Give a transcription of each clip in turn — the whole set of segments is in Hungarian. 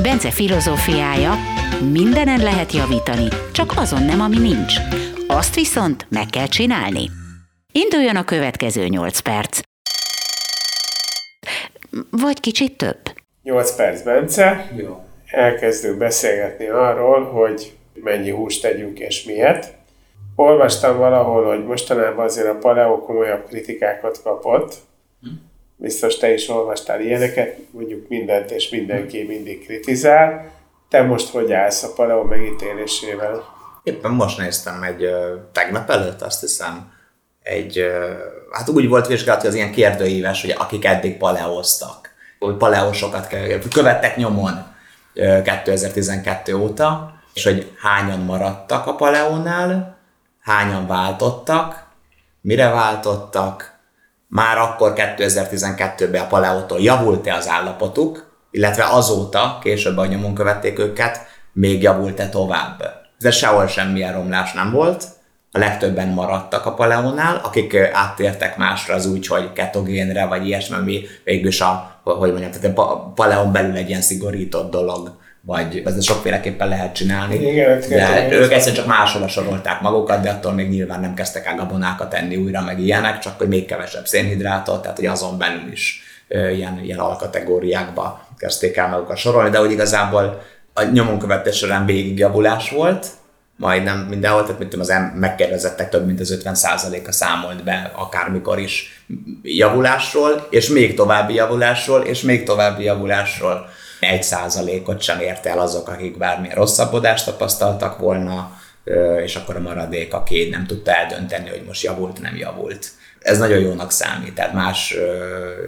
Bence filozófiája mindenen lehet javítani, csak azon nem, ami nincs. Azt viszont meg kell csinálni. Induljon a következő 8 perc. Vagy kicsit több. 8 perc, Bence. Jó. Elkezdünk beszélgetni arról, hogy mennyi húst tegyünk és miért. Olvastam valahol, hogy mostanában azért a paleo komolyabb kritikákat kapott. Biztos te is olvastál ilyeneket, mondjuk mindent és mindenki mindig kritizál. Te most hogy állsz a paleo megítélésével? Éppen most néztem egy tegnap előtt, azt hiszem, egy, hát úgy volt vizsgálat, hogy az ilyen kérdőíves, hogy akik eddig paleóztak, hogy paleósokat követtek nyomon ö, 2012 óta, és hogy hányan maradtak a paleónál, hányan váltottak, mire váltottak, már akkor 2012-ben a paleótól javult-e az állapotuk, illetve azóta, később a nyomon követték őket, még javult-e tovább. De sehol semmilyen romlás nem volt, a legtöbben maradtak a paleónál, akik áttértek másra az úgy, hogy ketogénre, vagy ilyesmi, ami végülis a, hogy mondjam, tehát a paleón belül egy ilyen szigorított dolog, vagy ez sokféleképpen lehet csinálni. Igen, de ketogén. ők egyszerűen csak máshova sorolták magukat, de attól még nyilván nem kezdtek el gabonákat enni újra, meg ilyenek, csak hogy még kevesebb szénhidrátot, tehát hogy azon belül is ilyen, ilyen alkategóriákba kezdték el magukat sorolni, de hogy igazából a nyomon követés során végig javulás volt, majdnem mindenhol, tehát tudom, az megkérdezettek több mint az 50%-a számolt be akármikor is javulásról, és még további javulásról, és még további javulásról. Egy százalékot sem ért el azok, akik bármilyen rosszabbodást tapasztaltak volna, és akkor a maradék, aki nem tudta eldönteni, hogy most javult, nem javult. Ez nagyon jónak számít, tehát más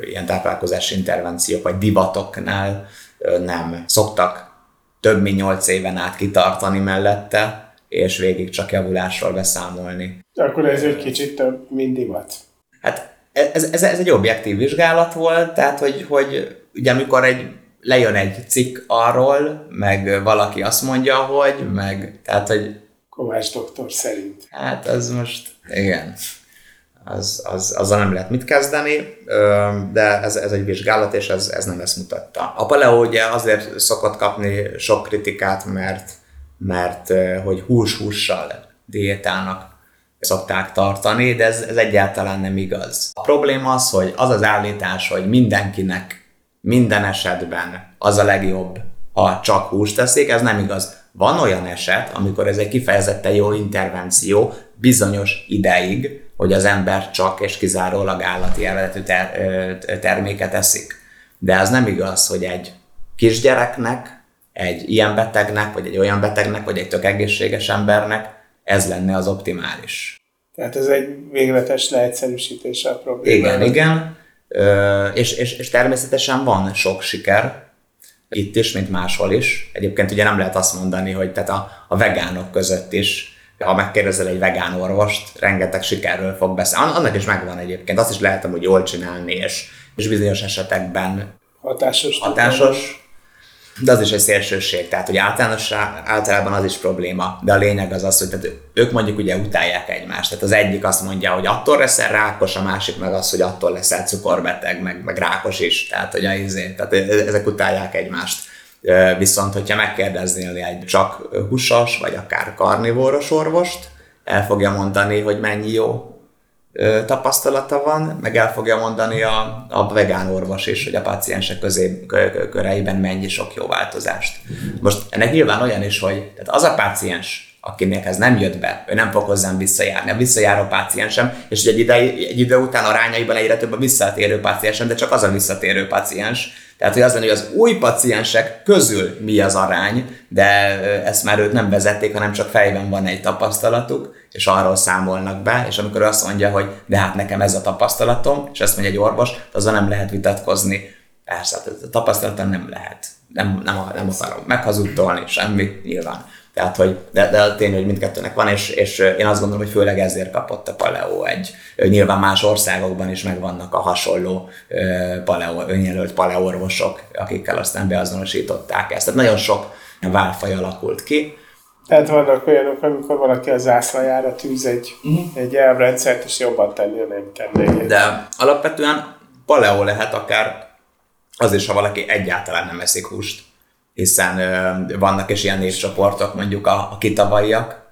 ilyen táplálkozási intervenciók vagy divatoknál nem szoktak több mint 8 éven át kitartani mellette, és végig csak javulásról beszámolni. Akkor ez egy kicsit több, mint divat. Hát ez, ez, ez egy objektív vizsgálat volt, tehát hogy, hogy ugye amikor egy, lejön egy cikk arról, meg valaki azt mondja, hogy, meg, tehát hogy Kovács doktor szerint. hát az most, igen, az, az, azzal nem lehet mit kezdeni, de ez, ez egy vizsgálat, és ez, ez nem ezt mutatta. A paleo ugye azért szokott kapni sok kritikát, mert, mert hogy hús-hússal diétának szokták tartani, de ez, ez egyáltalán nem igaz. A probléma az, hogy az az állítás, hogy mindenkinek minden esetben az a legjobb, ha csak húst teszik, ez nem igaz. Van olyan eset, amikor ez egy kifejezetten jó intervenció bizonyos ideig, hogy az ember csak és kizárólag állati eredetű ter- terméket eszik. De az nem igaz, hogy egy kisgyereknek, egy ilyen betegnek, vagy egy olyan betegnek, vagy egy tök egészséges embernek ez lenne az optimális. Tehát ez egy végletes leegyszerűsítése a problémának. Igen, igen. És, és, és természetesen van sok siker, itt is, mint máshol is. Egyébként ugye nem lehet azt mondani, hogy tehát a, a vegánok között is, ha megkérdezel egy vegán orvost, rengeteg sikerről fog beszélni. Annak is megvan egyébként, azt is lehet hogy jól csinálni, és, és bizonyos esetekben Hatásos. hatásos, de az is egy szélsőség, tehát hogy általában az is probléma, de a lényeg az az, hogy tehát ők mondjuk ugye utálják egymást, tehát az egyik azt mondja, hogy attól leszel rákos, a másik meg az, hogy attól leszel cukorbeteg, meg, meg rákos is, tehát hogy a izé, tehát ezek utálják egymást. Viszont, hogyha megkérdeznél egy csak húsos, vagy akár karnivóros orvost, el fogja mondani, hogy mennyi jó tapasztalata van, meg el fogja mondani a, a vegán orvos is, hogy a paciensek közé, kö, kö- köreiben mennyi sok jó változást. Most ennek nyilván olyan is, hogy tehát az a páciens, akinek ez nem jött be, ő nem fog hozzám visszajárni. A visszajáró páciensem, és egy, ide, egy idő után arányaiban egyre több a visszatérő páciensem, de csak az a visszatérő páciens. Tehát, hogy az lenne, hogy az új paciensek közül mi az arány, de ezt már ők nem vezették, hanem csak fejben van egy tapasztalatuk, és arról számolnak be, és amikor azt mondja, hogy de hát nekem ez a tapasztalatom, és ezt mondja egy orvos, azzal nem lehet vitatkozni. Persze, hát a tapasztalatom nem lehet. Nem, nem, nem akarom meghazudtolni, semmi, nyilván. Tehát, hogy de, de tény, hogy mindkettőnek van, és, és én azt gondolom, hogy főleg ezért kapott a paleo egy. Nyilván más országokban is megvannak a hasonló paleo, önjelölt paleorvosok, akikkel aztán beazonosították ezt. Tehát nagyon sok válfaj alakult ki. Tehát vannak olyanok, amikor valaki a zászlajára tűz egy, uh-huh. egy elvrendszert, és jobban tenni, nem tenni. De alapvetően paleo lehet akár az is, ha valaki egyáltalán nem eszik húst hiszen ö, vannak is ilyen névcsoportok, mondjuk a, a kitavaiak,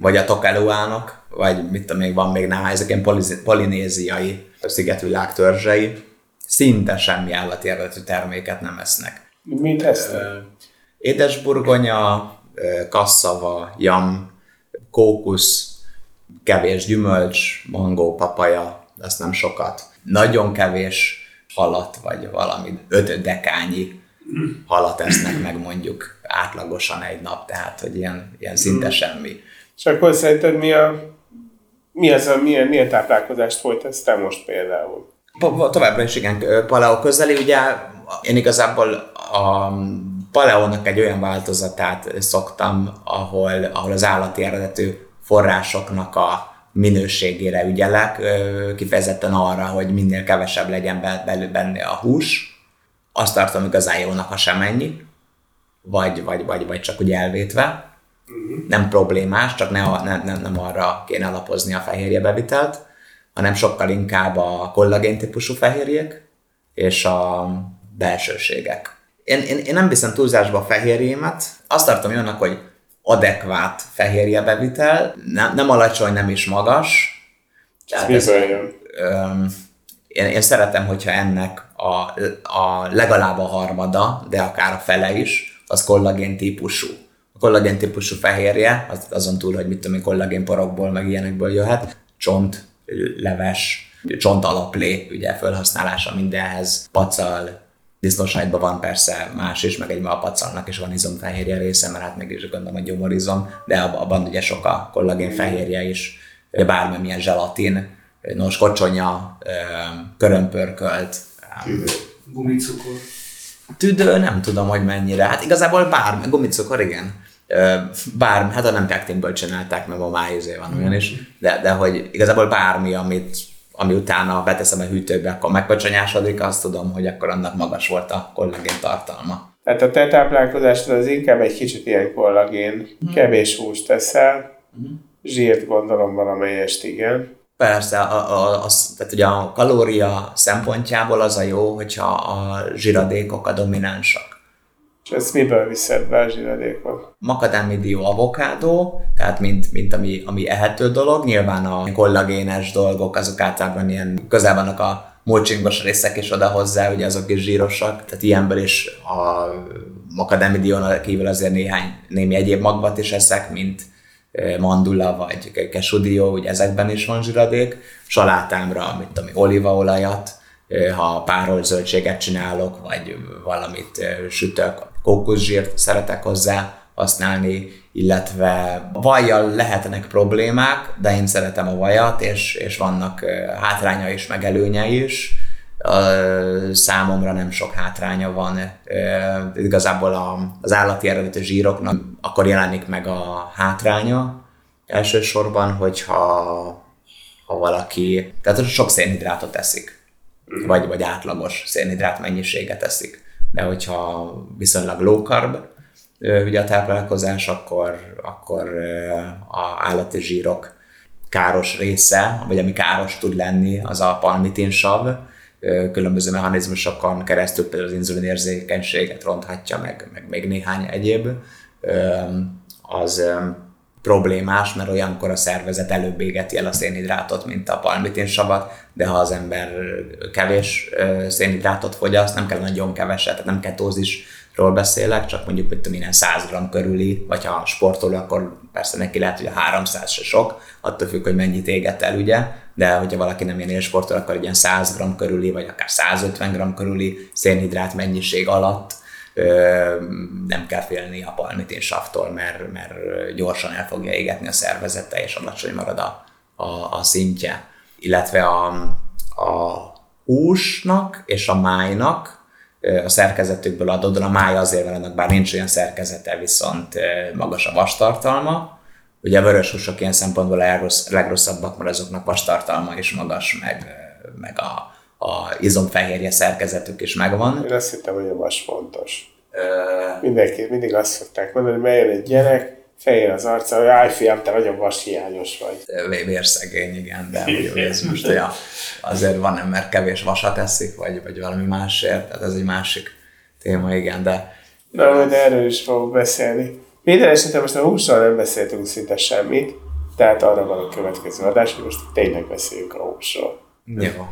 vagy a tokeluánok, vagy mit tudom, még van még nála, ezek ilyen polinéziai szigetvilág törzsei, szinte semmi állati eredetű terméket nem esznek. Mint ezt? Édesburgonya, kasszava, jam, kókusz, kevés gyümölcs, mangó, papaja, azt nem sokat. Nagyon kevés halat, vagy valami öt dekányi halat esznek meg mondjuk átlagosan egy nap, tehát hogy ilyen, ilyen szinte hmm. semmi. És akkor szerinted mi a, mi az a, milyen, milyen táplálkozást folytatsz te most például? Továbbra is igen, paleo közeli, ugye én igazából a paleónak egy olyan változatát szoktam, ahol, ahol az állati eredetű forrásoknak a minőségére ügyelek, kifejezetten arra, hogy minél kevesebb legyen benne a hús, azt tartom igazán jónak, ha sem ennyi, vagy, vagy, vagy, vagy csak úgy elvétve. Uh-huh. Nem problémás, csak ne, ne, nem, nem arra kéne alapozni a fehérje bevitelt, hanem sokkal inkább a kollagén típusú fehérjék és a belsőségek. Én, én, én nem viszem túlzásba a fehérjémet, azt tartom jónak, hogy adekvát fehérje bevitel, nem, nem alacsony, nem is magas. Ez ez, én, én szeretem, hogyha ennek a, a legalább a harmada, de akár a fele is, az kollagén típusú. A kollagén típusú fehérje, az, azon túl, hogy mit tudom én, kollagén porokból, meg ilyenekből jöhet, csont, leves, csont alaplé, ugye felhasználása mindenhez, pacal, disznósajtban van persze más is, meg egy a pacalnak is van izomfehérje része, mert hát mégis gondolom, hogy gyomorizom, de abban ugye sok a kollagén fehérje is, bármilyen zselatin, nos, kocsonya, körömpörkölt. Gumicukor. Tüdő, nem tudom, hogy mennyire. Hát igazából bármi, gumicukor, igen. Bármi, hát a nem pektinből csinálták, mert ma májúzé van olyan is, de, de hogy igazából bármi, amit ami utána beteszem a hűtőbe, akkor megkocsonyásodik, azt tudom, hogy akkor annak magas volt a kollagén tartalma. Tehát a te táplálkozásod az inkább egy kicsit ilyen kollagén, hmm. kevés húst teszel, hmm. zsírt gondolom valamelyest, igen. Persze, a, a, az, tehát ugye a kalória szempontjából az a jó, hogyha a zsiradékok a dominánsak. Ezt miből viszed be a zsiradékot? Makadamidió avokádó, tehát mint, mint ami, ami ehető dolog. Nyilván a kollagénes dolgok, azok általában ilyen közel vannak a mulcsingos részek is oda hozzá, ugye azok is zsírosak, tehát ilyenből is a makadamidión kívül azért néhány némi egyéb magvat is eszek, mint mandula vagy kesudió, hogy ezekben is van zsiradék, salátámra, mit tudom, olívaolajat, ha párolt zöldséget csinálok, vagy valamit sütök, kókuszsírt szeretek hozzá használni, illetve vajjal lehetnek problémák, de én szeretem a vajat, és, és vannak hátránya is, meg előnye is. Számomra nem sok hátránya van. Igazából az állati eredetű zsíroknak akkor jelenik meg a hátránya elsősorban, hogyha ha valaki, tehát sok szénhidrátot eszik, vagy, vagy átlagos szénhidrát mennyiséget eszik. De hogyha viszonylag low carb, ugye a táplálkozás, akkor, akkor a állati zsírok káros része, vagy ami káros tud lenni, az a palmitinsav, különböző mechanizmusokon keresztül például az inzulinérzékenységet ronthatja, meg, meg még néhány egyéb, az problémás, mert olyankor a szervezet előbb égeti el a szénhidrátot, mint a palmitinsavat, de ha az ember kevés szénhidrátot fogyaszt, nem kell nagyon keveset, tehát nem ketózis ról beszélek, csak mondjuk mit tudom, ilyen 100 g körüli, vagy ha sportoló, akkor persze neki lehet, hogy a 300 se sok, attól függ, hogy mennyit éget el, ugye, de hogyha valaki nem ilyen élsportoló, akkor egy ilyen 100 g körüli, vagy akár 150 g körüli szénhidrát mennyiség alatt nem kell félni a palmitinsavtól, mert, mert gyorsan el fogja égetni a szervezete, és alacsony marad a, a, a szintje. Illetve a, a húsnak és a májnak a szerkezetükből adódóan. A mája azért van annak, bár nincs olyan szerkezete, viszont magas a vastartalma. Ugye a vörös húsok ilyen szempontból a legrossz, legrosszabbak, mert azoknak vastartalma is magas, meg, meg a, a izomfehérje szerkezetük is megvan. Én azt hittem, hogy a vas fontos. Ö... Mindenki, mindig azt szokták mondani, hogy jön egy gyerek, fehér az arca, hogy áj fiam, te nagyon vashiányos vagy. Vérszegény, igen, de hogy ez most ja, azért van ember kevés vasat eszik, vagy, vagy valami másért, tehát ez egy másik téma, igen, de... Na, majd erről is fogok beszélni. Minden esetben most a hússal nem beszéltünk szinte semmit, tehát arra van a következő adás, hogy most tényleg beszéljünk a húsról. Jó.